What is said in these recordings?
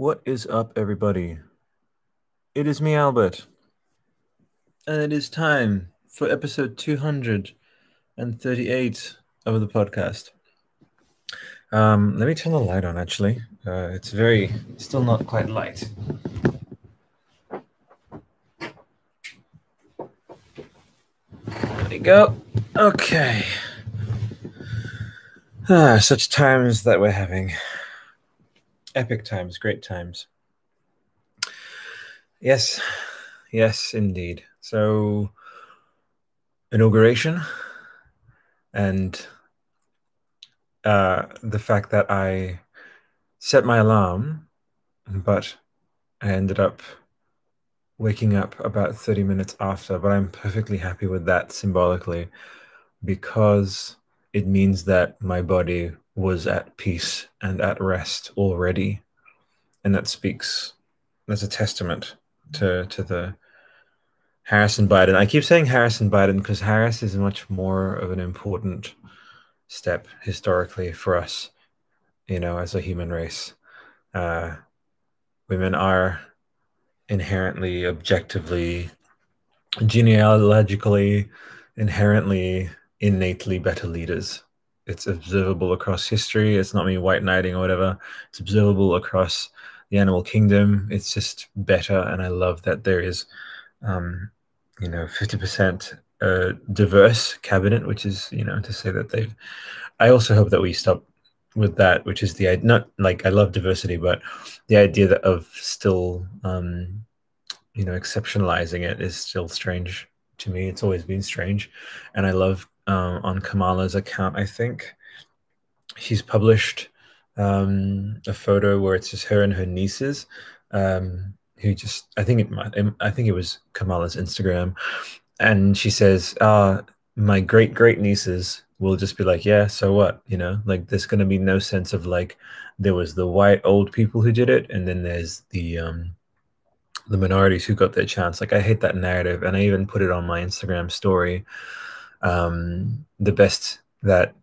What is up, everybody? It is me, Albert, and it is time for episode 238 of the podcast. Um, let me turn the light on, actually. Uh, it's very, still not quite light. There we go. Okay. Ah, such times that we're having. Epic times, great times. Yes, yes, indeed. So, inauguration and uh, the fact that I set my alarm, but I ended up waking up about 30 minutes after. But I'm perfectly happy with that symbolically because it means that my body was at peace and at rest already. And that speaks, that's a testament to, to the Harrison Biden. I keep saying Harrison Biden because Harris is much more of an important step historically for us, you know, as a human race. Uh, women are inherently, objectively, genealogically, inherently, innately better leaders. It's observable across history. It's not me white knighting or whatever. It's observable across the animal kingdom. It's just better, and I love that there is, um, you know, fifty percent uh, diverse cabinet, which is you know to say that they've. I also hope that we stop with that, which is the not like I love diversity, but the idea that of still um, you know exceptionalizing it is still strange to me. It's always been strange, and I love um, on Kamala's account. I think she's published um, a photo where it's just her and her nieces. Um, who just I think it might I think it was Kamala's Instagram, and she says, "Ah, my great great nieces will just be like, yeah, so what? You know, like there's gonna be no sense of like there was the white old people who did it, and then there's the um the minorities who got their chance. Like I hate that narrative, and I even put it on my Instagram story. Um, the best that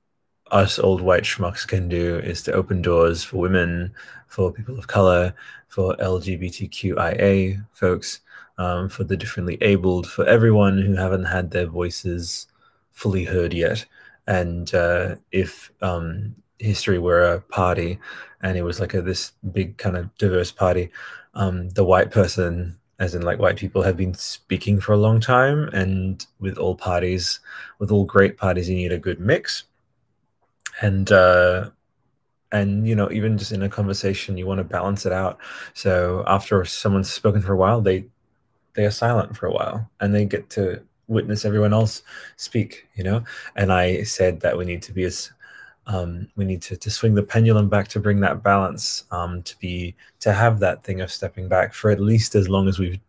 us old white schmucks can do is to open doors for women, for people of color, for LGBTQIA folks, um, for the differently abled, for everyone who haven't had their voices fully heard yet. And uh, if um, history were a party and it was like a this big kind of diverse party, um, the white person, as in like white people, have been speaking for a long time. And with all parties, with all great parties, you need a good mix. And uh, and you know even just in a conversation you want to balance it out so after someone's spoken for a while they they are silent for a while and they get to witness everyone else speak you know and i said that we need to be as um, we need to, to swing the pendulum back to bring that balance um, to be to have that thing of stepping back for at least as long as we've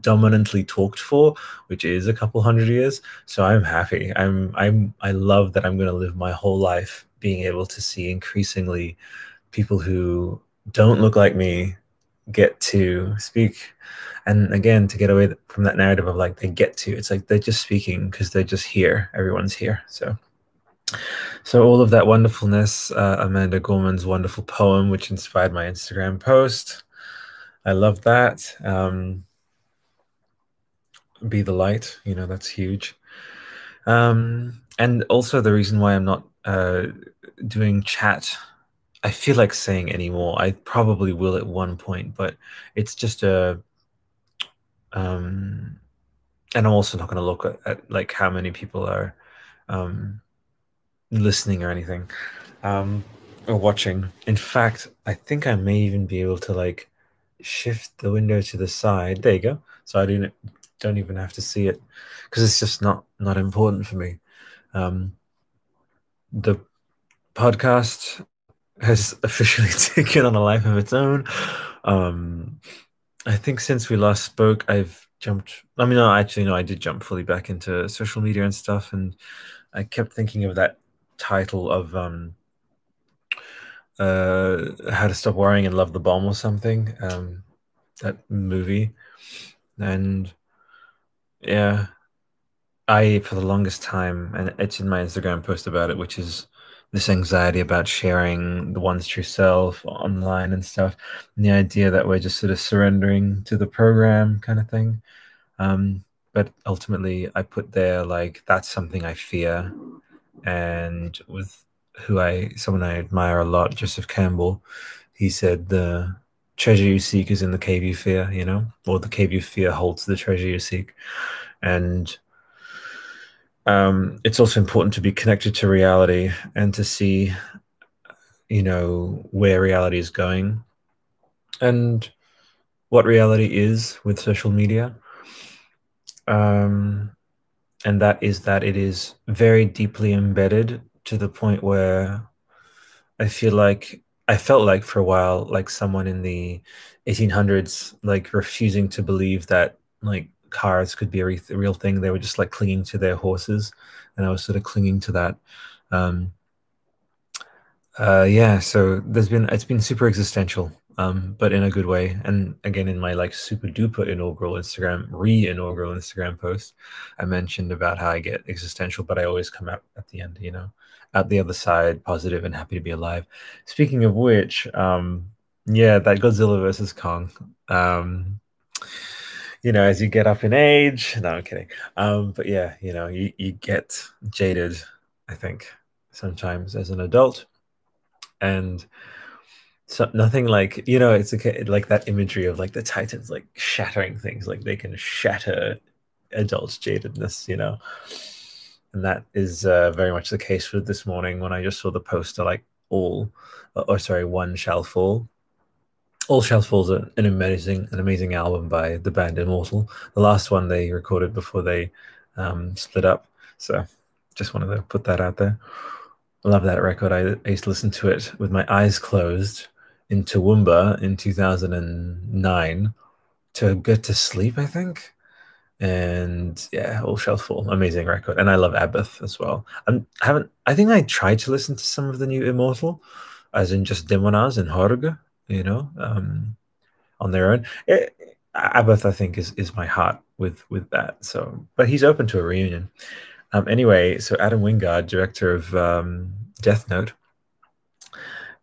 dominantly talked for which is a couple hundred years. So i'm happy. I'm i'm i love that i'm going to live my whole life being able to see increasingly people who don't look like me get to speak. And again to get away from that narrative of like they get to it's like they're just speaking because they're just here. Everyone's here. So so all of that wonderfulness uh, amanda gorman's wonderful poem which inspired my instagram post. I love that. Um, be the light you know that's huge. Um, and also the reason why i'm not uh, doing chat I feel like saying anymore. I probably will at one point, but it's just a um and I'm also not going to look at, at, like how many people are um listening or anything um or watching. In fact, I think I may even be able to like shift the window to the side. There you go. So I don't don't even have to see it because it's just not not important for me. Um the podcast has officially taken on a life of its own. Um, I think since we last spoke, I've jumped. I mean, no, actually, no, I did jump fully back into social media and stuff, and I kept thinking of that title of um, uh, "How to Stop Worrying and Love the Bomb" or something. Um, that movie, and yeah, I for the longest time, and it's in my Instagram post about it, which is this anxiety about sharing the one's true self online and stuff, and the idea that we're just sort of surrendering to the program kind of thing. Um, but ultimately, I put there like that's something I fear, and with who I someone I admire a lot, Joseph Campbell, he said the treasure you seek is in the cave you fear, you know, or the cave you fear holds the treasure you seek, and um, it's also important to be connected to reality and to see, you know, where reality is going and what reality is with social media. Um, and that is that it is very deeply embedded to the point where I feel like I felt like for a while, like someone in the 1800s, like refusing to believe that like cars could be a re- real thing. They were just like clinging to their horses, and I was sort of clinging to that. Um, uh, yeah, so there's been it's been super existential, um, but in a good way. And again, in my like super duper inaugural Instagram, re inaugural Instagram post, I mentioned about how I get existential, but I always come out at the end, you know, at the other side, positive and happy to be alive. Speaking of which, um, yeah, that Godzilla versus Kong. Um, you know, as you get up in age. No, I'm kidding. Um, but yeah, you know, you, you get jaded, I think, sometimes as an adult. And so nothing like, you know, it's okay, like that imagery of like the Titans like shattering things, like they can shatter adult jadedness, you know. And that is uh, very much the case for this morning when I just saw the poster like all, or sorry, one shall fall all Shall Falls an amazing, an amazing album by the band Immortal. The last one they recorded before they um, split up. So just wanted to put that out there. Love that record. I, I used to listen to it with my eyes closed in Toowoomba in 2009 to get to sleep, I think. And yeah, All Shall Fall, amazing record. And I love Abbath as well. I'm, I haven't, I think I tried to listen to some of the new Immortal, as in just Demonaz and Horgh you know, um, on their own. It, eh, I think, is is my heart with with that. So, but he's open to a reunion. Um, anyway, so Adam Wingard, director of um, Death Note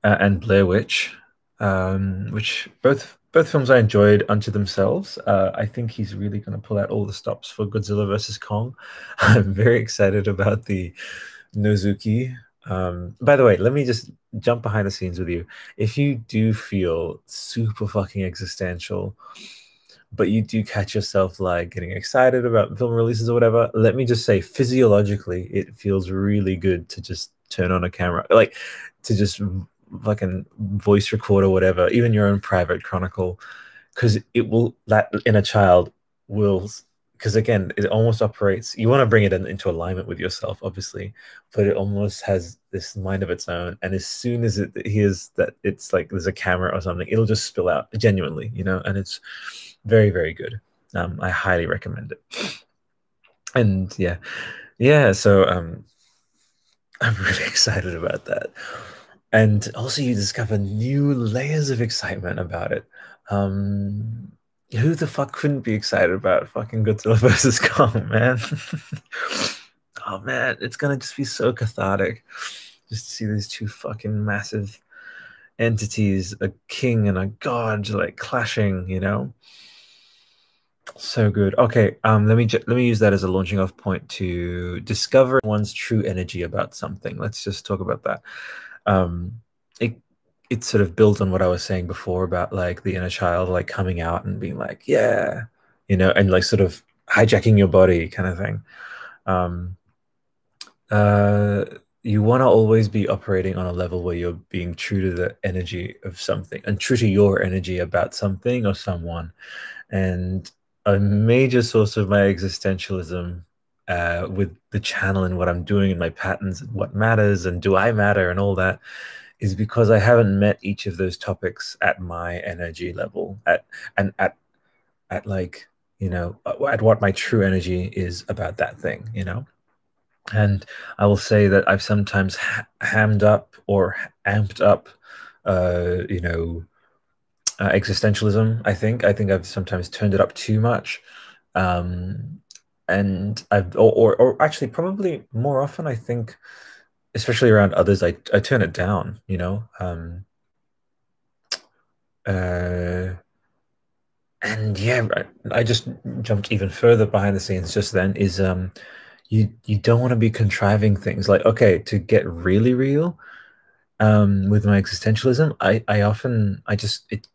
uh, and Blair Witch, um, which both both films I enjoyed unto themselves. Uh, I think he's really going to pull out all the stops for Godzilla versus Kong. I'm very excited about the Nozuki um, by the way, let me just jump behind the scenes with you. If you do feel super fucking existential, but you do catch yourself like getting excited about film releases or whatever, let me just say physiologically, it feels really good to just turn on a camera, like to just fucking voice record or whatever, even your own private chronicle, because it will that in a child will because again it almost operates you want to bring it in, into alignment with yourself obviously but it almost has this mind of its own and as soon as it hears that it's like there's a camera or something it'll just spill out genuinely you know and it's very very good. Um, i highly recommend it. And yeah. Yeah so um i'm really excited about that and also you discover new layers of excitement about it um who the fuck couldn't be excited about fucking Godzilla versus Kong, man? oh man, it's gonna just be so cathartic just to see these two fucking massive entities, a king and a god, like clashing, you know. So good. Okay, um, let me let me use that as a launching off point to discover one's true energy about something. Let's just talk about that. Um, it it sort of builds on what I was saying before about like the inner child like coming out and being like, yeah, you know, and like sort of hijacking your body kind of thing. Um, uh, you want to always be operating on a level where you're being true to the energy of something and true to your energy about something or someone. And a major source of my existentialism uh, with the channel and what I'm doing and my patterns and what matters and do I matter and all that is because I haven't met each of those topics at my energy level at and at at like you know at what my true energy is about that thing you know? And I will say that I've sometimes ha- hammed up or amped up uh you know uh, existentialism I think. I think I've sometimes turned it up too much. Um and I've or, or, or actually probably more often I think especially around others, I I turn it down. You know, um, uh, and yeah, I, I just jumped even further behind the scenes just then. Is um, you you don't want to be contriving things like okay to get really real. Um, with my existentialism, I I often I just it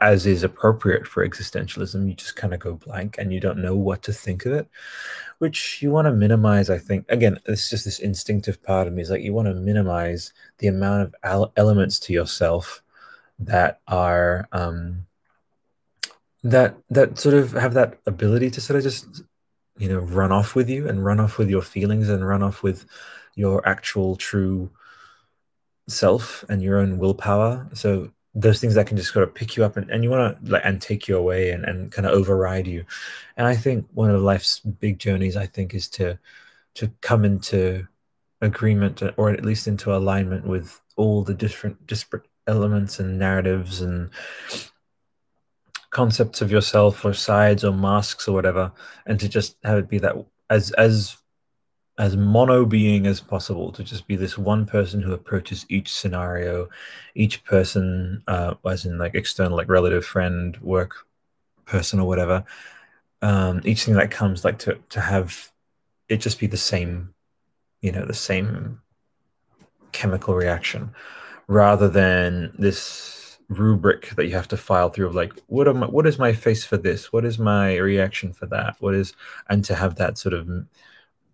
as is appropriate for existentialism, you just kind of go blank and you don't know what to think of it which you want to minimize. I think again, it's just this instinctive part of me is like you want to minimize the amount of elements to yourself that are um, that that sort of have that ability to sort of just you know run off with you and run off with your feelings and run off with your actual true self and your own willpower. So those things that can just sort of pick you up and, and you want to like and take you away and, and kind of override you. And i think one of life's big journeys i think is to to come into agreement or at least into alignment with all the different disparate elements and narratives and concepts of yourself or sides or masks or whatever and to just have it be that as as as mono being as possible to just be this one person who approaches each scenario each person uh, as in like external like relative friend work person or whatever. Um, each thing that comes like to to have it just be the same you know the same chemical reaction rather than this rubric that you have to file through of like what am I, what is my face for this? What is my reaction for that? What is and to have that sort of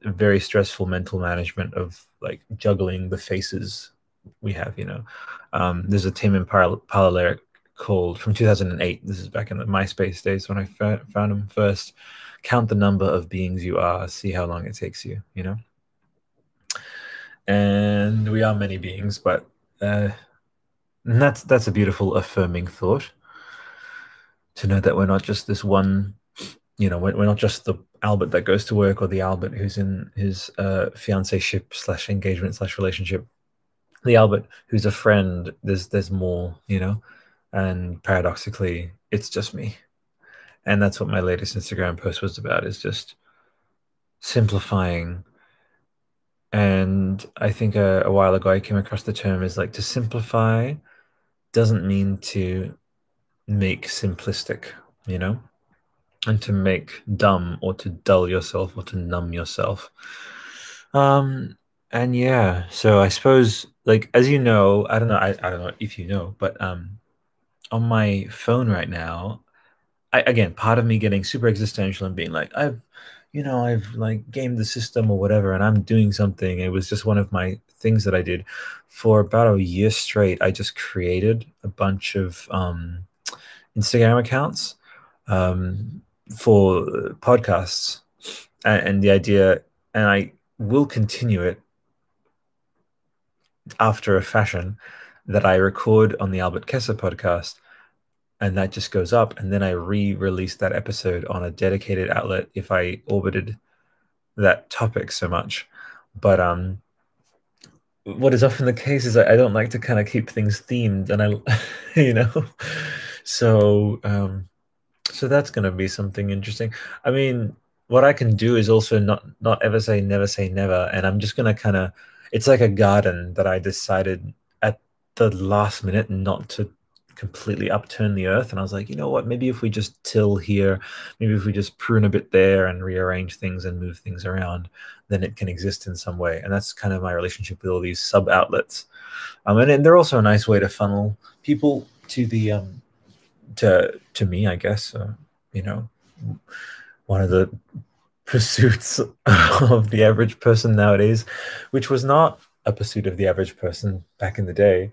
very stressful mental management of like juggling the faces we have you know? Um, there's a Tame Impala lyric called from 2008 this is back in the myspace days when i found him first. Count the number of beings you are see how long it takes you you know? And we are many beings but uh, that's that's a beautiful affirming thought. To know that we're not just this one you know we're, we're not just the Albert that goes to work or the Albert who's in his uh, fiance ship slash engagement slash relationship. The Albert who's a friend. There's there's more, you know, and paradoxically, it's just me, and that's what my latest Instagram post was about. Is just simplifying. And I think a, a while ago I came across the term is like to simplify doesn't mean to make simplistic, you know and to make dumb or to dull yourself or to numb yourself. Um, and yeah, so I suppose like as you know, I don't know, I, I don't know if you know, but um, on my phone right now, I again part of me getting super existential and being like, I've you know, I've like gamed the system or whatever, and I'm doing something. It was just one of my things that I did for about a year straight. I just created a bunch of um, Instagram accounts um, for podcasts and, and the idea, and I will continue it after a fashion that I record on the Albert Chessa podcast and that just goes up and then I re-release that episode on a dedicated outlet if I orbited that topic so much. But um what is often the case is I don't like to kind of keep things themed and I you know so um so that's going to be something interesting. I mean, what I can do is also not not ever say never say never, and I'm just going to kind of. It's like a garden that I decided at the last minute not to completely upturn the earth and i was like you know what maybe if we just till here maybe if we just prune a bit there and rearrange things and move things around then it can exist in some way and that's kind of my relationship with all these sub outlets um, and, and they're also a nice way to funnel people to the um, to to me, I guess, uh, you know, one of the pursuits of the average person nowadays, which was not a pursuit of the average person back in the day,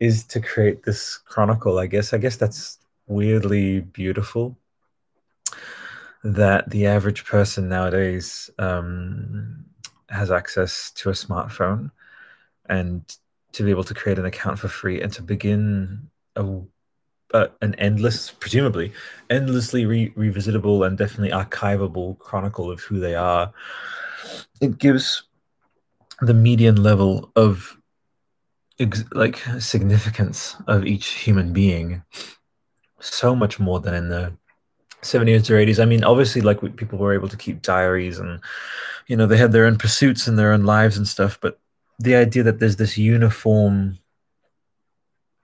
is to create this chronicle. I guess. I guess that's weirdly beautiful that the average person nowadays um, has access to a smartphone and to be able to create an account for free and to begin a uh, an endless, presumably, endlessly re- revisitable and definitely archivable chronicle of who they are. It gives the median level of ex- like significance of each human being so much more than in the 70s or 80s. I mean, obviously, like people were able to keep diaries and you know they had their own pursuits and their own lives and stuff, but the idea that there's this uniform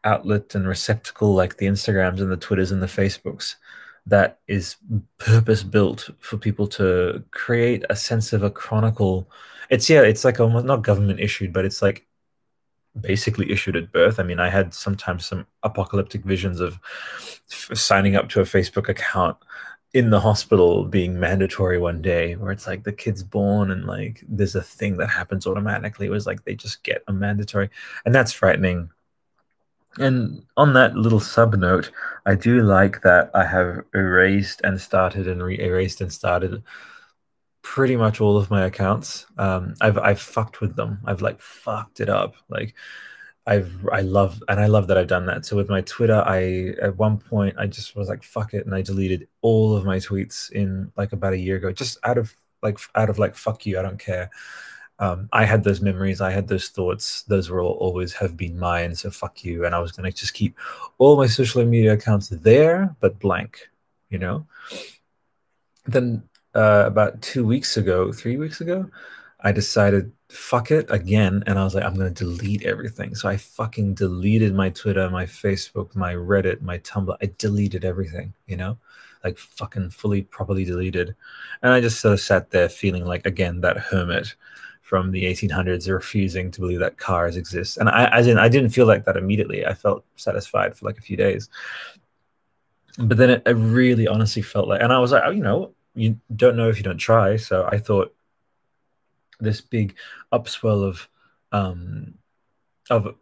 outlet and receptacle like the Instagrams and the Twitters and the Facebooks that is purpose built for people to create a sense of a chronicle. It's yeah, it's like almost not government issued, but it's like basically issued at birth. I mean, I had sometimes some apocalyptic visions of signing up to a Facebook account in the hospital being mandatory one day where it's like the kid's born and like there's a thing that happens automatically it was like they just get a mandatory and that's frightening and on that little sub note i do like that i have erased and started and re-erased and started pretty much all of my accounts um i've i've fucked with them i've like fucked it up like I've I love and I love that I've done that. So with my Twitter, I at one point I just was like fuck it and I deleted all of my tweets in like about a year ago, just out of like out of like fuck you, I don't care. Um, I had those memories, I had those thoughts, those will always have been mine. So fuck you, and I was gonna just keep all my social media accounts there, but blank, you know. Then uh, about two weeks ago, three weeks ago, I decided fuck it again and i was like i'm going to delete everything so i fucking deleted my twitter my facebook my reddit my tumblr i deleted everything you know like fucking fully properly deleted and i just sort of sat there feeling like again that hermit from the 1800s refusing to believe that cars exist and i i didn't i didn't feel like that immediately i felt satisfied for like a few days but then it, it really honestly felt like and i was like oh, you know you don't know if you don't try so i thought this big upswell of um, of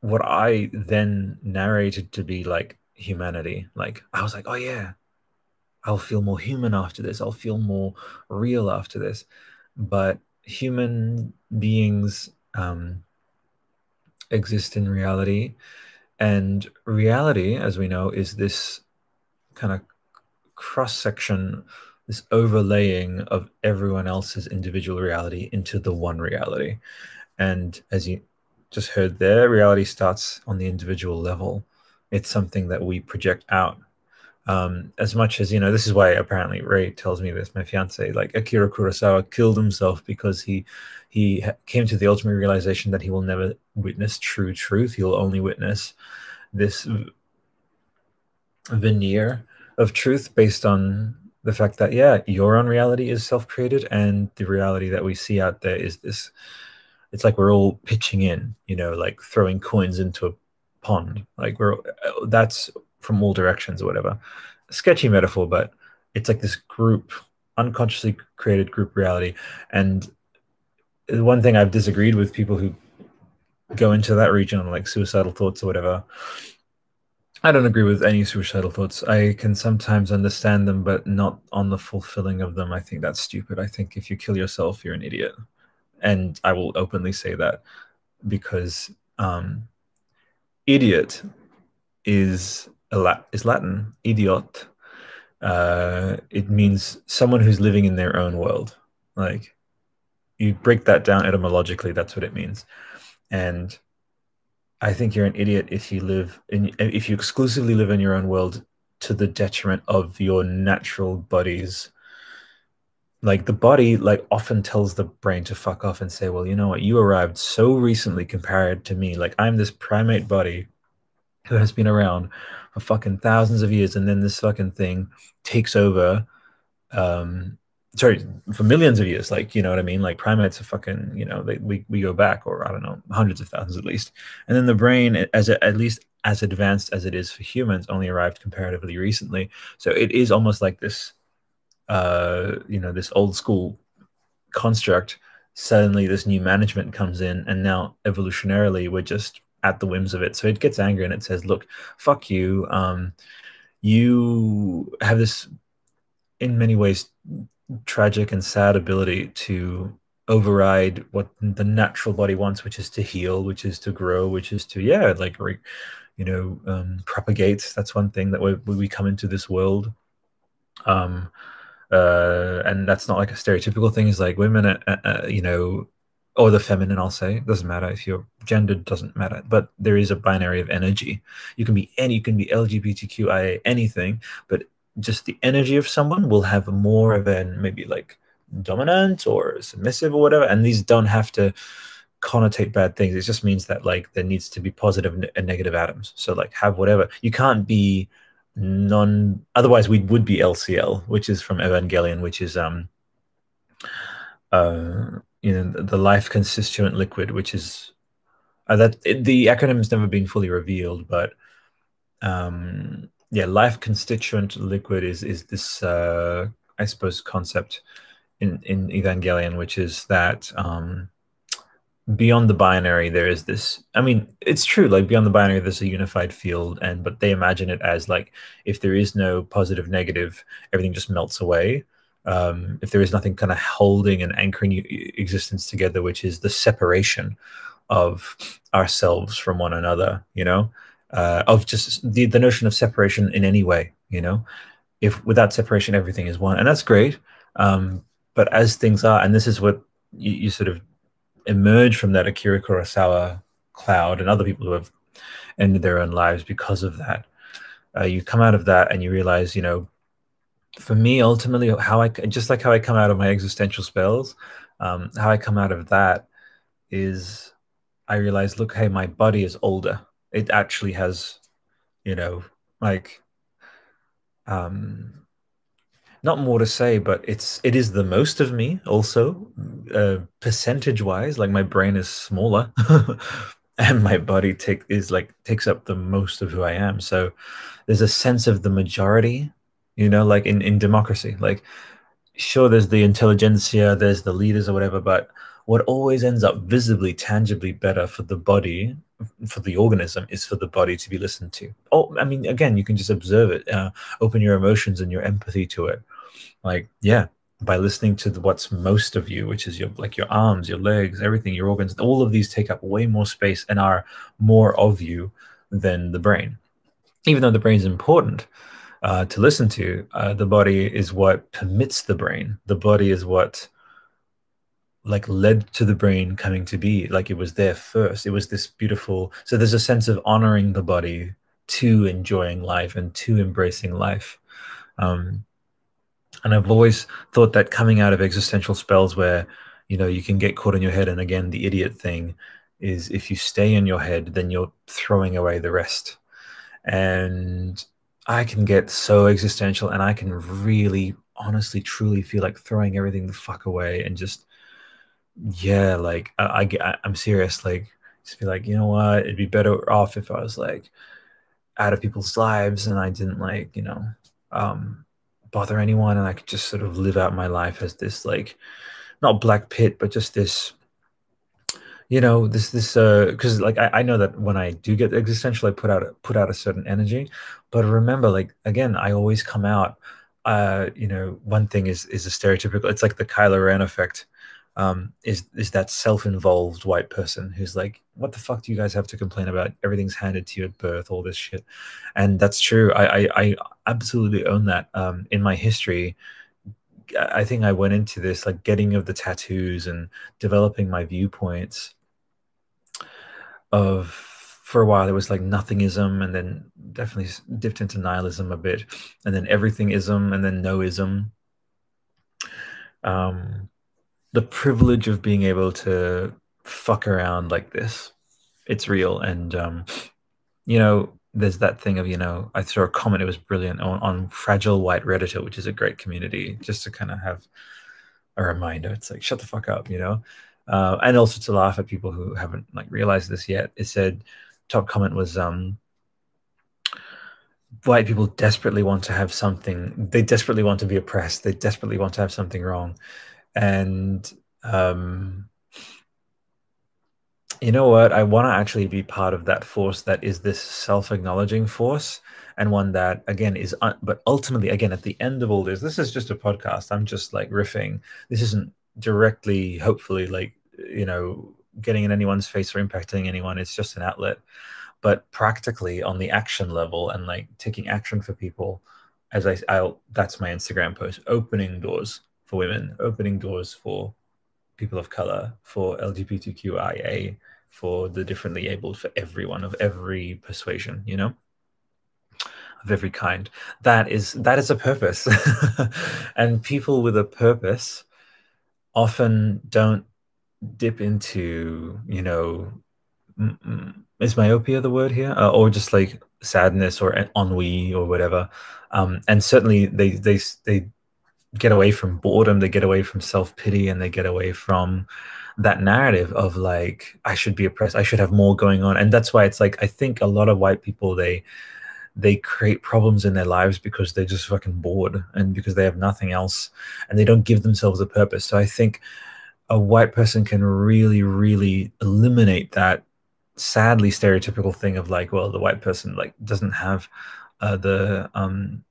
what I then narrated to be like humanity. Like I was like, oh yeah, I'll feel more human after this. I'll feel more real after this. But human beings um, exist in reality, and reality, as we know, is this kind of cross section this overlaying of everyone else's individual reality into the one reality. And as you just heard there, reality starts on the individual level. It's something that we project out. Um, as much as you know, this is why apparently Ray tells me this. My fiance, like Akira Kurosawa, killed himself because he he came to the ultimate realization that he will never witness true truth. He will only witness this veneer of truth based on the fact that yeah your own reality is self-created and the reality that we see out there is this it's like we're all pitching in you know like throwing coins into a pond like we're that's from all directions or whatever sketchy metaphor but it's like this group unconsciously created group reality and one thing i've disagreed with people who go into that region on like suicidal thoughts or whatever I don't agree with any suicidal thoughts. I can sometimes understand them, but not on the fulfilling of them. I think that's stupid. I think if you kill yourself, you're an idiot. And I will openly say that because um, idiot is a is Latin. Idiot. Uh, it means someone who's living in their own world. Like you break that down etymologically, that's what it means. And I think you're an idiot if you live in if you exclusively live in your own world to the detriment of your natural bodies. Like the body like often tells the brain to fuck off and say, well, you know what, you arrived so recently compared to me. Like I'm this primate body who has been around for fucking thousands of years, and then this fucking thing takes over um sorry for millions of years like you know what i mean? Like primates are fucking you know they, we, we go back or i don't know hundreds of thousands at least. And then the brain as a, at least as advanced as it is for humans only arrived comparatively recently. So it is almost like this uh you know this old school construct. Suddenly this new management comes in and now evolutionarily we're just at the whims of it so it gets angry and it says look fuck you um you have this in many ways tragic and sad ability to override what the natural body wants, which is to heal, which is to grow, which is to yeah, like re, you know, um, propagate. That's one thing that we we come into this world. Um, uh, and that's not like a stereotypical thing. Is like women, uh, uh, you know, or the feminine. I'll say it doesn't matter if you're gendered. Doesn't matter. But there is a binary of energy. You can be any. You can be LGBTQIA anything, but just the energy of someone will have more of an maybe like dominant or submissive or whatever and these don't have to connotate bad things. It just means that like there needs to be positive and negative atoms. So like have whatever. You can't be non. Otherwise, we would be LCL, which is from Evangelion, which is um uh you know the life constituent liquid, which is uh, that it, the acronym has never been fully revealed, but um yeah, life constituent liquid is is this uh I suppose concept in in Evangelion, which is that um beyond the binary there is this i mean it's true like beyond the binary there's a unified field and but they imagine it as like if there is no positive negative everything just melts away um, if there is nothing kind of holding and anchoring existence together which is the separation of ourselves from one another you know uh, of just the, the notion of separation in any way you know if without separation everything is one and that's great um, but as things are and this is what you, you sort of emerge from that Akira Kurosawa cloud and other people who have ended their own lives because of that. Uh, you come out of that and you realize, you know, for me, ultimately, how I just like how I come out of my existential spells, um, how I come out of that is I realize, look, hey, my body is older. It actually has, you know, like um not more to say, but it's it is the most of me also, uh, percentage wise. Like my brain is smaller, and my body take is like takes up the most of who I am. So there's a sense of the majority, you know, like in in democracy. Like sure, there's the intelligentsia, there's the leaders or whatever, but what always ends up visibly, tangibly better for the body, for the organism, is for the body to be listened to. Oh, I mean, again, you can just observe it, uh, open your emotions and your empathy to it like yeah by listening to the, what's most of you which is your like your arms your legs everything your organs all of these take up way more space and are more of you than the brain even though the brain is important uh, to listen to uh, the body is what permits the brain the body is what like led to the brain coming to be like it was there first it was this beautiful so there's a sense of honoring the body to enjoying life and to embracing life um, and I've always thought that coming out of existential spells where, you know, you can get caught in your head. And again, the idiot thing is if you stay in your head, then you're throwing away the rest. And I can get so existential and I can really, honestly, truly feel like throwing everything the fuck away and just, yeah, like I, I I'm serious. Like, just be like, you know what? It'd be better off if I was like out of people's lives and I didn't like, you know, um, bother anyone and I could just sort of live out my life as this like not black pit but just this you know this this uh because like I, I know that when I do get existential I put out put out a certain energy but remember like again I always come out uh you know one thing is is a stereotypical it's like the Kylo Ren effect um, is is that self-involved white person who's like, "What the fuck do you guys have to complain about? Everything's handed to you at birth, all this shit," and that's true. I I, I absolutely own that. Um, in my history, I think I went into this like getting of the tattoos and developing my viewpoints of for a while it was like nothingism and then definitely dipped into nihilism a bit and then everythingism and then noism um the privilege of being able to fuck around like this. It's real. And, um, you know, there's that thing of, you know, I saw a comment, it was brilliant on, on Fragile White Redditor, which is a great community, just to kind of have a reminder. It's like, shut the fuck up, you know? Uh, and also to laugh at people who haven't like realized this yet. It said, top comment was, um, white people desperately want to have something, they desperately want to be oppressed, they desperately want to have something wrong and um, you know what? I want to actually be part of that force that is this self-acknowledging force, and one that again is, un- but ultimately, again, at the end of all this, this is just a podcast. I'm just like riffing. This isn't directly, hopefully, like you know, getting in anyone's face or impacting anyone. It's just an outlet. But practically, on the action level, and like taking action for people, as I, I'll that's my Instagram post, opening doors for women, opening doors for people of color, for LGBTQIA, for the differently abled, for everyone of every persuasion, you know, of every kind. That is that is a purpose, and people with a purpose often don't dip into you know is myopia the word here? Uh, or just like sadness or ennui or whatever. Um, and certainly they they they get away from boredom they get away from self-pity and they get away from that narrative of like i should be oppressed i should have more going on. And that's why it's like i think a lot of white people they they create problems in their lives because they're just fucking bored and because they have nothing else and they don't give themselves a purpose. So i think a white person can really really eliminate that sadly stereotypical thing of like well the white person like doesn't have uh, the um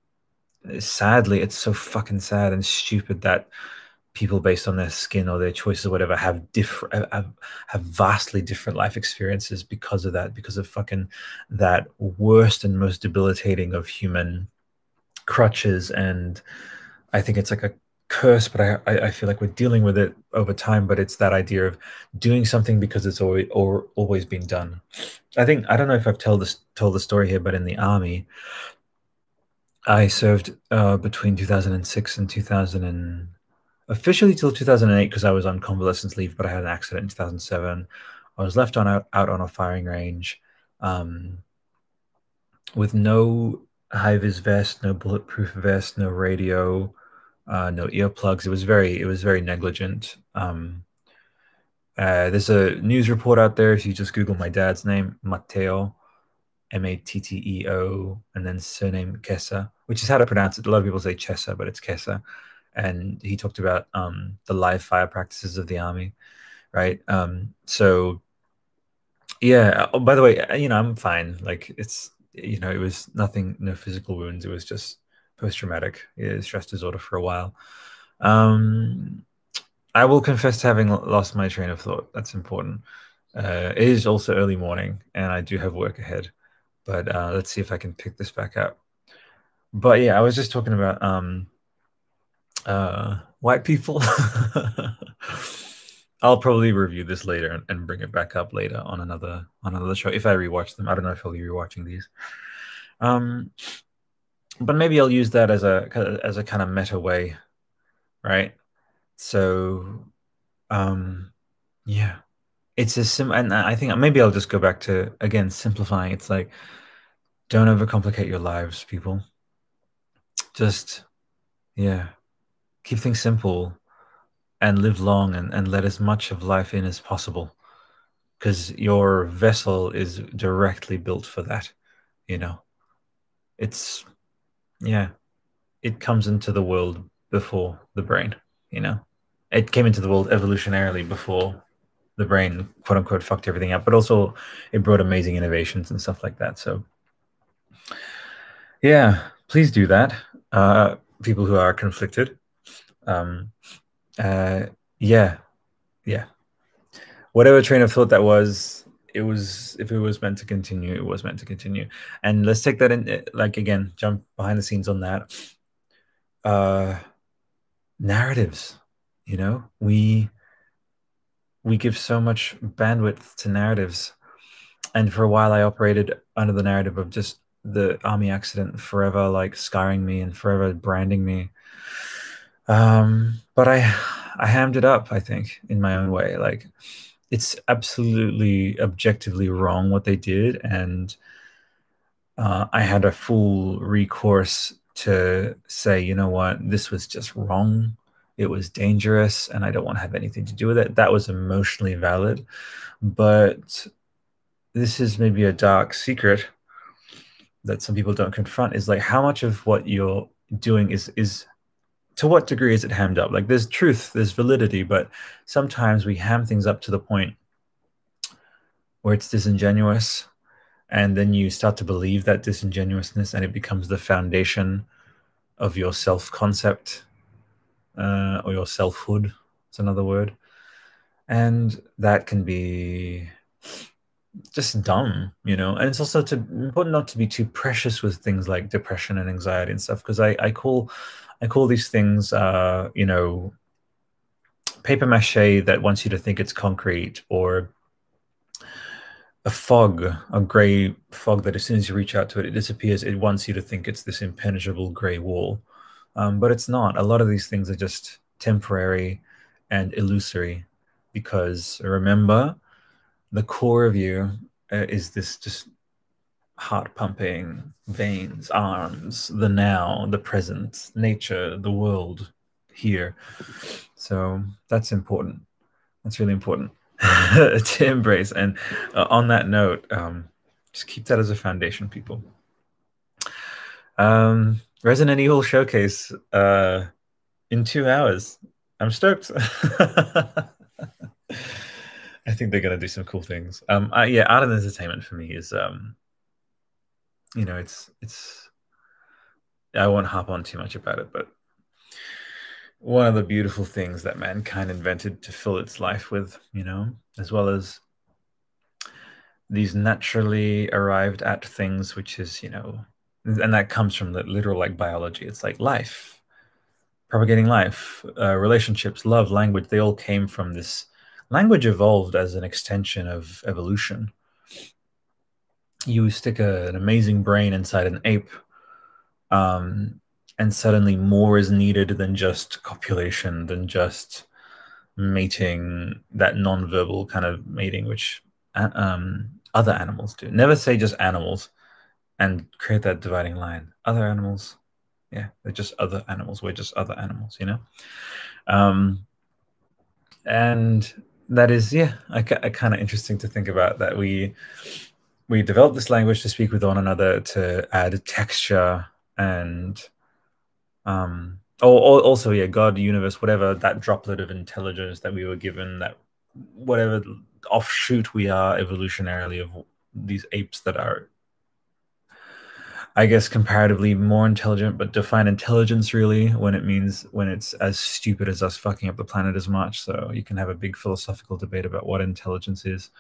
sadly it's so fucking sad and stupid that people based on their skin or their choices or whatever have different have, have vastly different life experiences because of that because of fucking that worst and most debilitating of human crutches. And i think it's like a curse but I, I feel like we're dealing with it over time but it's that idea of doing something because it's always or always been done. I think i don't know if i've told this told the story here but in the army i served uh, between 2006 and 2000 and officially till 2008 because I was on convalescence leave, but I had an accident in 2007. I was left on out, out on a firing range um, with no high vis vest, no bulletproof vest, no radio, uh, no earplugs. It was very it was very negligent. Um, uh, there's a news report out there. If you just Google my dad's name, Matteo, M A T T E O, and then surname Kessa, which is how to pronounce it. A lot of people say Chessa, but it's Kessa and he talked about um, the live fire practices of the army, right? Um, so, yeah. Oh, by the way, uh, you know, I'm fine. Like it's you know, it was nothing, no physical wounds. It was just post traumatic stress disorder for a while. Um, I will confess to having lost my train of thought. That's important. Uh, it is also early morning, and I do have work ahead. But uh, let's see if I can pick this back up. But yeah, I was just talking about um, uh, white people. I'll probably review this later and bring it back up later on another on another show if I rewatch them. I don't know if I'll be rewatching these. Um, but maybe I'll use that as a as a kind of meta way, right? So, um, yeah, it's a sim, and I think maybe I'll just go back to again simplifying. It's like, don't overcomplicate your lives, people. Just, yeah, keep things simple and live long and, and let as much of life in as possible. Because your vessel is directly built for that you know? It's yeah it comes into the world before the brain you know? It came into the world evolutionarily before the brain quote unquote fucked everything up but also it brought amazing innovations and stuff like that so. Yeah please do that. Uh people who are conflicted um, uh, yeah, yeah. Whatever train of thought that was, it was if it was meant to continue, it was meant to continue. And let's take that in, eh, like again, jump behind the scenes on that. Uh, narratives, you know, we we give so much bandwidth to narratives, and for a while, I operated under the narrative of just the army accident forever, like scarring me and forever branding me um, but I I hammed it up, I think, in my own way. Like it's absolutely objectively wrong what they did, and uh, I had a full recourse to say, you know what, this was just wrong. It was dangerous, and I don't want to have anything to do with it. That was emotionally valid, but this is maybe a dark secret that some people don't confront. Is like how much of what you're doing is is to what degree is it hammed up? Like there's truth, there's validity, but sometimes we ham things up to the point where it's disingenuous. And then you start to believe that disingenuousness and it becomes the foundation of your self concept uh, or your selfhood. It's another word. And that can be just dumb, you know. And it's also to, important not to be too precious with things like depression and anxiety and stuff, because I, I call I call these things, uh, you know, paper mache that wants you to think it's concrete, or a fog, a gray fog that as soon as you reach out to it, it disappears. It wants you to think it's this impenetrable gray wall, um, but it's not. A lot of these things are just temporary and illusory. because remember, the core of you uh, is this just heart pumping veins, arms, the now, the present, nature, the world here. So that's important. That's really important to embrace. And uh, on that note, um, just keep that as a foundation, people. Um, Resident Evil Showcase uh, in two hours. I'm stoked. I think they're gonna do some cool things. Um, I, yeah, art and entertainment for me is, um, you know, it's it's. I won't hop on too much about it, but one of the beautiful things that mankind invented to fill its life with, you know, as well as these naturally arrived at things, which is, you know, and that comes from the literal like biology. It's like life, propagating life, uh, relationships, love, language. They all came from this language evolved as an extension of evolution. You stick a, an amazing brain inside an ape, um, and suddenly more is needed than just copulation, than just mating, that non-verbal kind of mating, which um, other animals do. Never say just animals and create that dividing line. Other animals, yeah, they're just other animals. We're just other animals, you know? Um, and that is yeah I, I kind of interesting to think about that we we developed this language to speak with one another to add texture and um oh also yeah god universe whatever that droplet of intelligence that we were given that whatever offshoot we are evolutionarily of these apes that are I guess comparatively more intelligent, but define intelligence really when it means when it's as stupid as us fucking up the planet as much. So you can have a big philosophical debate about what intelligence is.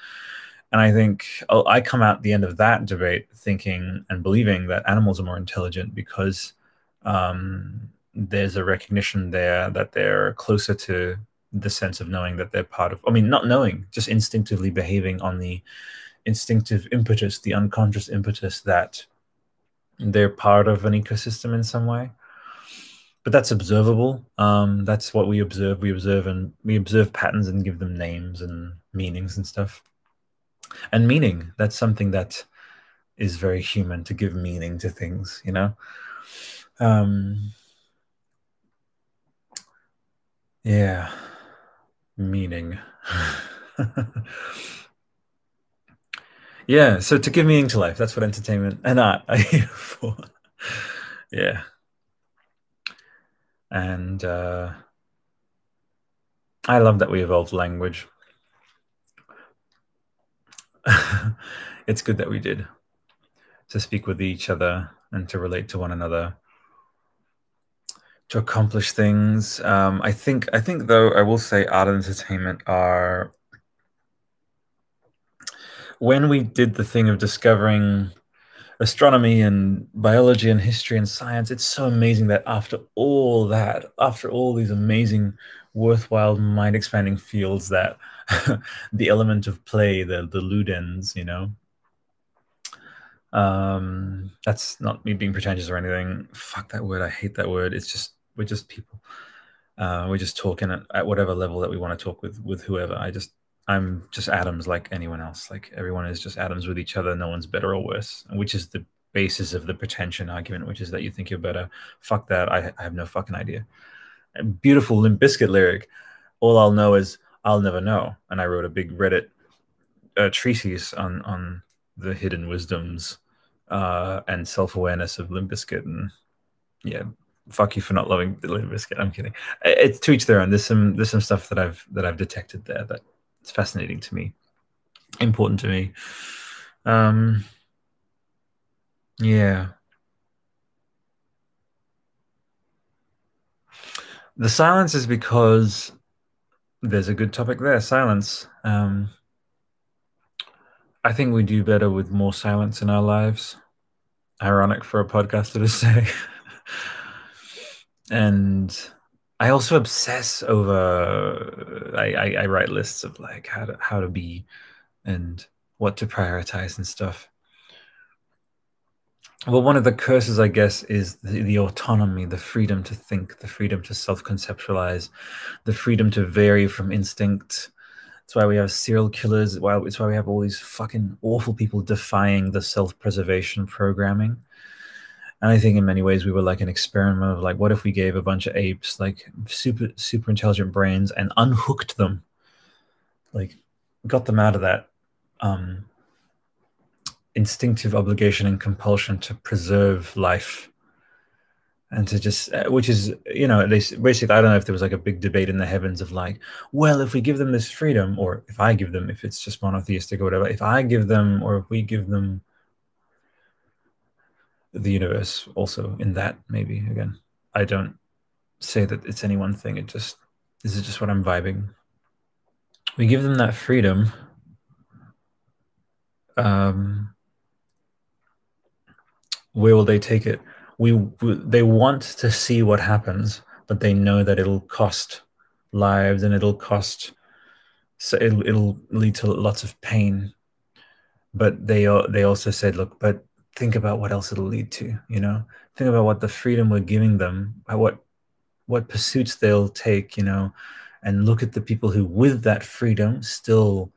And I think oh, I come out the end of that debate thinking and believing that animals are more intelligent because um, there's a recognition there that they're closer to the sense of knowing that they're part of, I mean, not knowing, just instinctively behaving on the instinctive impetus, the unconscious impetus that they're part of an ecosystem in some way. But that's observable. Um, that's what we observe. We observe and we observe patterns and give them names and meanings and stuff and meaning that's something that is very human to give meaning to things you know um, yeah meaning Yeah, so to give meaning to life, that's what entertainment and art are here for. yeah. And uh, I love that we evolved language. it's good that we did to speak with each other and to relate to one another to accomplish things. Um, i think i think though i will say art and entertainment are when we did the thing of discovering astronomy and biology and history and science, it's so amazing that after all that, after all these amazing, worthwhile, mind expanding fields, that the element of play, the, the ludens, you know, um, that's not me being pretentious or anything. Fuck that word. I hate that word. It's just, we're just people. Uh, we're just talking at, at whatever level that we want to talk with, with whoever. I just, I'm just atoms like anyone else. Like everyone is just atoms with each other. No one's better or worse, which is the basis of the pretension argument, which is that you think you're better. Fuck that. I, I have no fucking idea. A beautiful Limp lyric. All I'll know is I'll never know. And I wrote a big Reddit uh, treatise on on the hidden wisdoms uh, and self awareness of Limp Bizkit. And yeah, fuck you for not loving the Limp Bizkit. I'm kidding. It's to each their own. There's some there's some stuff that I've that I've detected there that it's fascinating to me, important to me. Um, yeah. The silence is because there's a good topic there silence. Um, I think we do better with more silence in our lives. Ironic for a podcaster to say. and I also obsess over. I, I, I write lists of like how to how to be, and what to prioritize and stuff. Well, one of the curses, I guess, is the, the autonomy, the freedom to think, the freedom to self-conceptualize, the freedom to vary from instinct, It's why we have serial killers. Why, it's why we have all these fucking awful people defying the self-preservation programming. And I think in many ways we were like an experiment of like, what if we gave a bunch of apes like super super intelligent brains and unhooked them, like got them out of that um, instinctive obligation and compulsion to preserve life. And to just uh, which is you know they basically i don't know if there was like a big debate in the heavens of like well if we give them this freedom or if i give them if it's just monotheistic or whatever if i give them or if we give them the universe also in that maybe again i don't say that it's any one thing. It just this is just what i'm vibing. We give them that freedom um where will they take it? We they want to see what happens but they know that it'll cost lives and it'll cost so it'll, it'll lead to lots of pain. But they they also said look but think about what else it'll lead to you know? Think about what the freedom we're giving them uh, what what pursuits they'll take you know? And look at the people who with that freedom still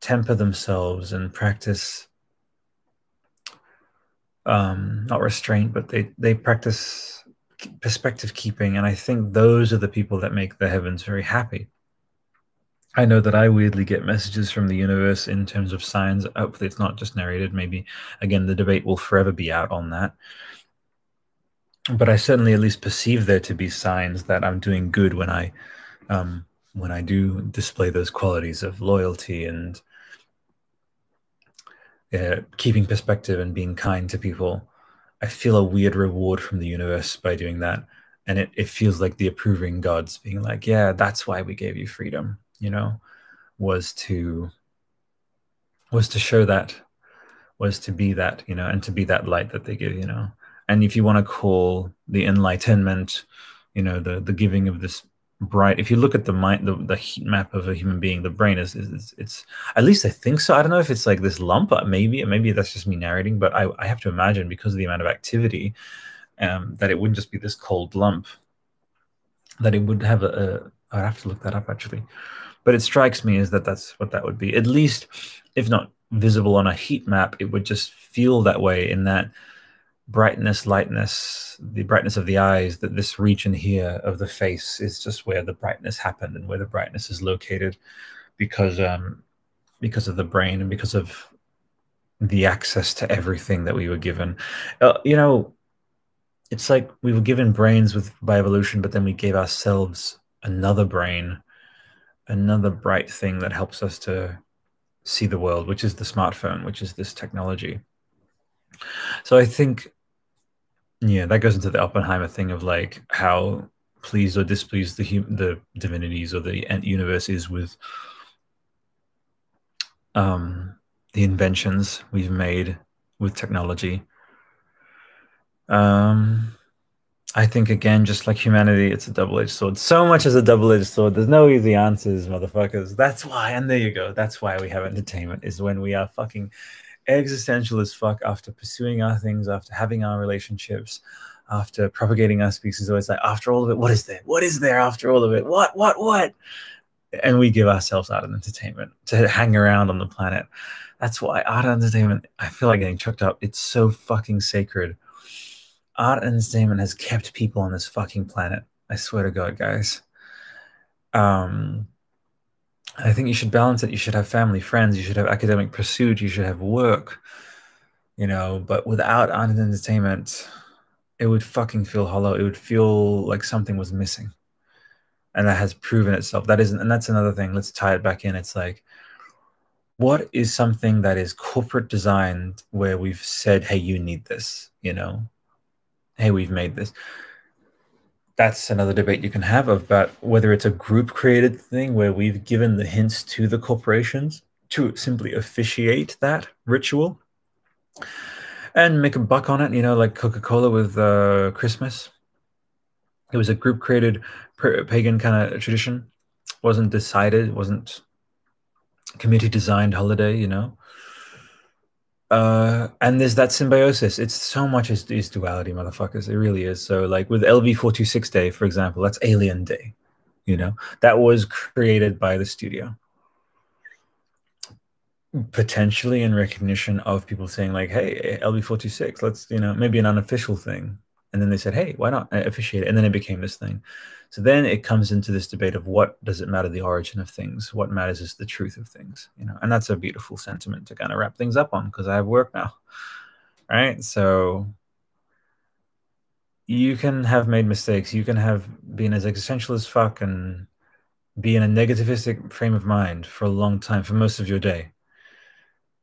temper themselves and practice um not restraint but they they practice perspective keeping and i think those are the people that make the heavens very happy I know that I weirdly get messages from the universe in terms of signs. Hopefully, it's not just narrated. Maybe, again, the debate will forever be out on that. But I certainly at least perceive there to be signs that I'm doing good when I, um, when I do display those qualities of loyalty and uh, keeping perspective and being kind to people. I feel a weird reward from the universe by doing that. And it, it feels like the approving gods being like, yeah, that's why we gave you freedom you know, was to was to show that, was to be that, you know, and to be that light that they give, you know. And if you want to call the enlightenment, you know, the the giving of this bright if you look at the mind the, the heat map of a human being the brain is, is, it's at least i think so i don't know if it's like this lump maybe maybe that's just me narrating but i, I have to imagine because of the amount of activity um, that it wouldn't just be this cold lump that it would have a, a i'd have to look that up actually but it strikes me is that that's what that would be. At least, if not visible on a heat map, it would just feel that way in that brightness, lightness, the brightness of the eyes, that this region here of the face is just where the brightness happened and where the brightness is located because um because of the brain and because of the access to everything that we were given. Uh, you know, it's like we were given brains with by evolution, but then we gave ourselves another brain another bright thing that helps us to see the world, which is the smartphone, which is this technology. So I think, yeah, that goes into the Oppenheimer thing of like how pleased or displeased the the divinities or the universe is with um, the inventions we've made with technology. Um, I think again, just like humanity, it's a double-edged sword. So much as a double-edged sword. There's no easy answers, motherfuckers. That's why, and there you go. That's why we have entertainment. Is when we are fucking existential as fuck after pursuing our things, after having our relationships, after propagating our species. Always like, after all of it, what is there? What is there after all of it? What? What? What? And we give ourselves art and entertainment to hang around on the planet. That's why art and entertainment. I feel like getting chucked up. It's so fucking sacred art and entertainment has kept people on this fucking planet. I swear to God, guys. Um, I think you should balance it. You should have family, friends. You should have academic pursuit. You should have work. You know, but without art entertainment, it would fucking feel hollow. It would feel like something was missing, and that has proven itself. That isn't, and that's another thing. Let's tie it back in. It's like, what is something that is corporate designed where we've said, "Hey, you need this," you know, hey, we've made this. That's another debate you can have about whether it's a group created thing where we've given the hints to the corporations to simply officiate that ritual and make a buck on it, you know, like Coca Cola with uh, Christmas. It was a group created pagan kind of tradition, wasn't decided, wasn't committee designed holiday, you know. Uh, and there's that symbiosis. It's so much is, is duality, motherfuckers. It really is. So, like with LV four two six day, for example, that's Alien Day. You know that was created by the studio, potentially in recognition of people saying like, "Hey, LV four two six, let's you know maybe an unofficial thing." And then they said, "Hey, why not officiate it?" And then it became this thing. So then it comes into this debate of what does it matter the origin of things? What matters is the truth of things, you know. And that's a beautiful sentiment to kind of wrap things up on because I have work now, right? So you can have made mistakes. You can have been as existential as fuck and be in a negativistic frame of mind for a long time, for most of your day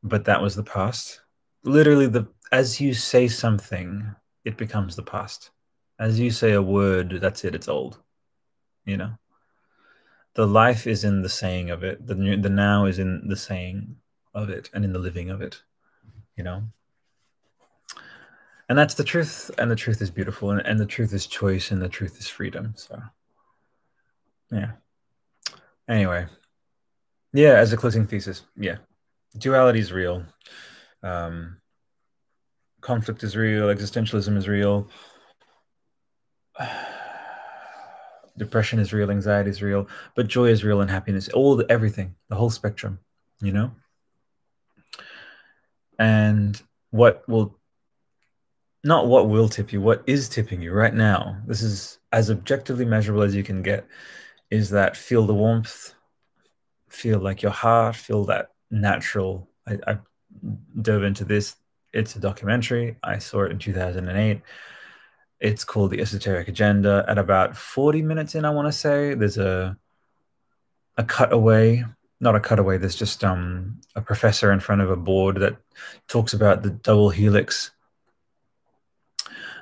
but that was the past. Literally, the as you say something, it becomes the past. As you say a word, that's it. It's old. You know. The life is in the saying of it. The the now is in the saying of it and in the living of it. You know. And that's the truth, and the truth is beautiful, and, and the truth is choice, and the truth is freedom. So, yeah. Anyway, yeah. As a closing thesis, yeah, duality is real. Um, conflict is real. Existentialism is real. Depression is real. Anxiety is real. But joy is real, and happiness. All the, everything, the whole spectrum. You know. And what will not what will tip you, what is tipping you right now. This is as objectively measurable as you can get. Is that feel the warmth, feel like your heart, feel that natural. I, I dove into this. It's a documentary. I saw it in 2008. It's called The Esoteric Agenda. At about 40 minutes in, I want to say, there's a a cutaway, not a cutaway. There's just um, a professor in front of a board that talks about the double helix,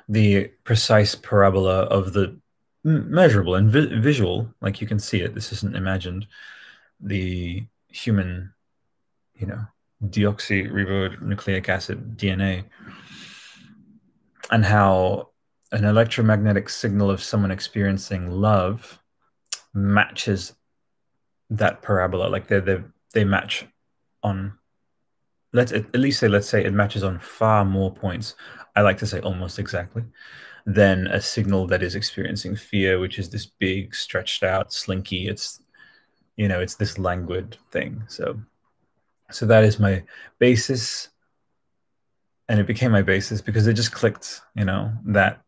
the precise parabola of the measurable and vi visual, like you can see it. This isn't imagined. The human you know, deoxyribonucleic acid, DNA, and how an electromagnetic signal of someone experiencing love matches that parabola. Like they they they match on let's at least say let's say it matches on far more points. I like to say almost exactly than a signal that is experiencing fear, which is this big, stretched out, slinky. It's you know, it's this languid thing. So so that is my basis. And it became my basis because it just clicked, you know, that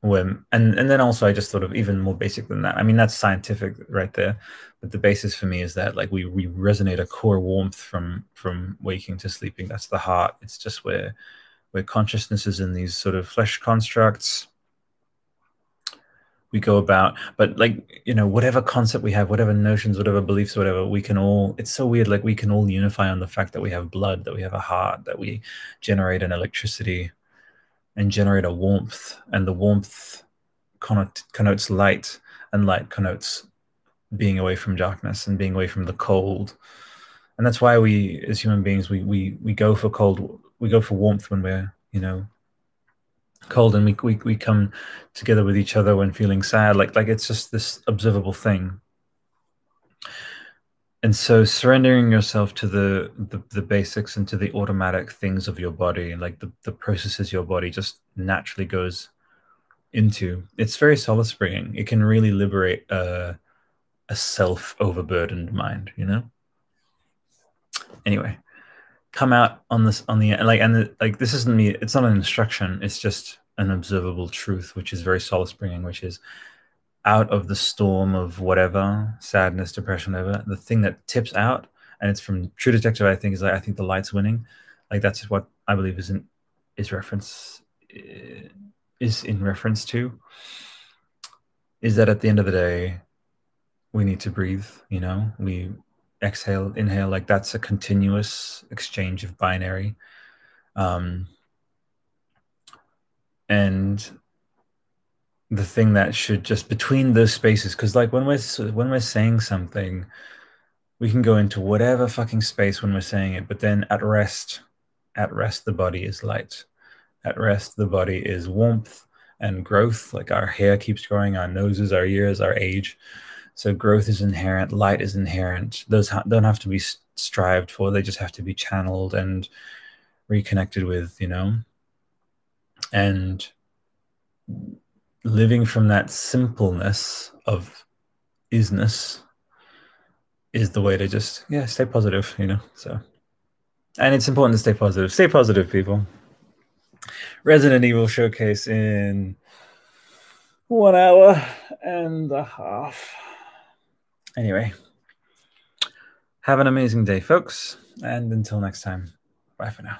when and and then also I just thought of even more basic than that. I mean, that's scientific right there. But the basis for me is that like we we resonate a core warmth from from waking to sleeping. That's the heart. It's just where where consciousness is in these sort of flesh constructs we go about but like you know whatever concept we have whatever notions whatever beliefs whatever we can all it's so weird like we can all unify on the fact that we have blood that we have a heart that we generate an electricity and generate a warmth and the warmth connot- connotes light and light connotes being away from darkness and being away from the cold. And that's why we as human beings we we we go for cold we go for warmth when we're you know cold and we, we we come together with each other when feeling sad. Like like it's just this observable thing. And so surrendering yourself to the, the, the basics and to the automatic things of your body and like the, the processes your body just naturally goes into it's very solace bringing it can really liberate a, a self overburdened mind you know? Anyway come out on this on the like and the, like this isn't me it's not an instruction it's just an observable truth which is very solace bringing which is out of the storm of whatever sadness depression whatever the thing that tips out and it's from true detective i think is like i think the light's winning. Like that's what i believe is in is reference is in reference to is that at the end of the day we need to breathe you know? We exhale, inhale, like that's a continuous exchange of binary. Um, and the thing that should just between those spaces, because like when we're when we're saying something, we can go into whatever fucking space when we're saying it, but then at rest, at rest, the body is light. At rest, the body is warmth and growth. Like our hair keeps growing, our noses, our ears, our age. So growth is inherent, light is inherent. Those ha- don't have to be strived for; they just have to be channeled and reconnected with, you know. And living from that simpleness of isness is the way to just yeah stay positive, you know. So And it's important to stay positive. Stay positive, people. Resident Evil showcase in one hour and a half. Anyway, have an amazing day, folks. And until next time, bye for now.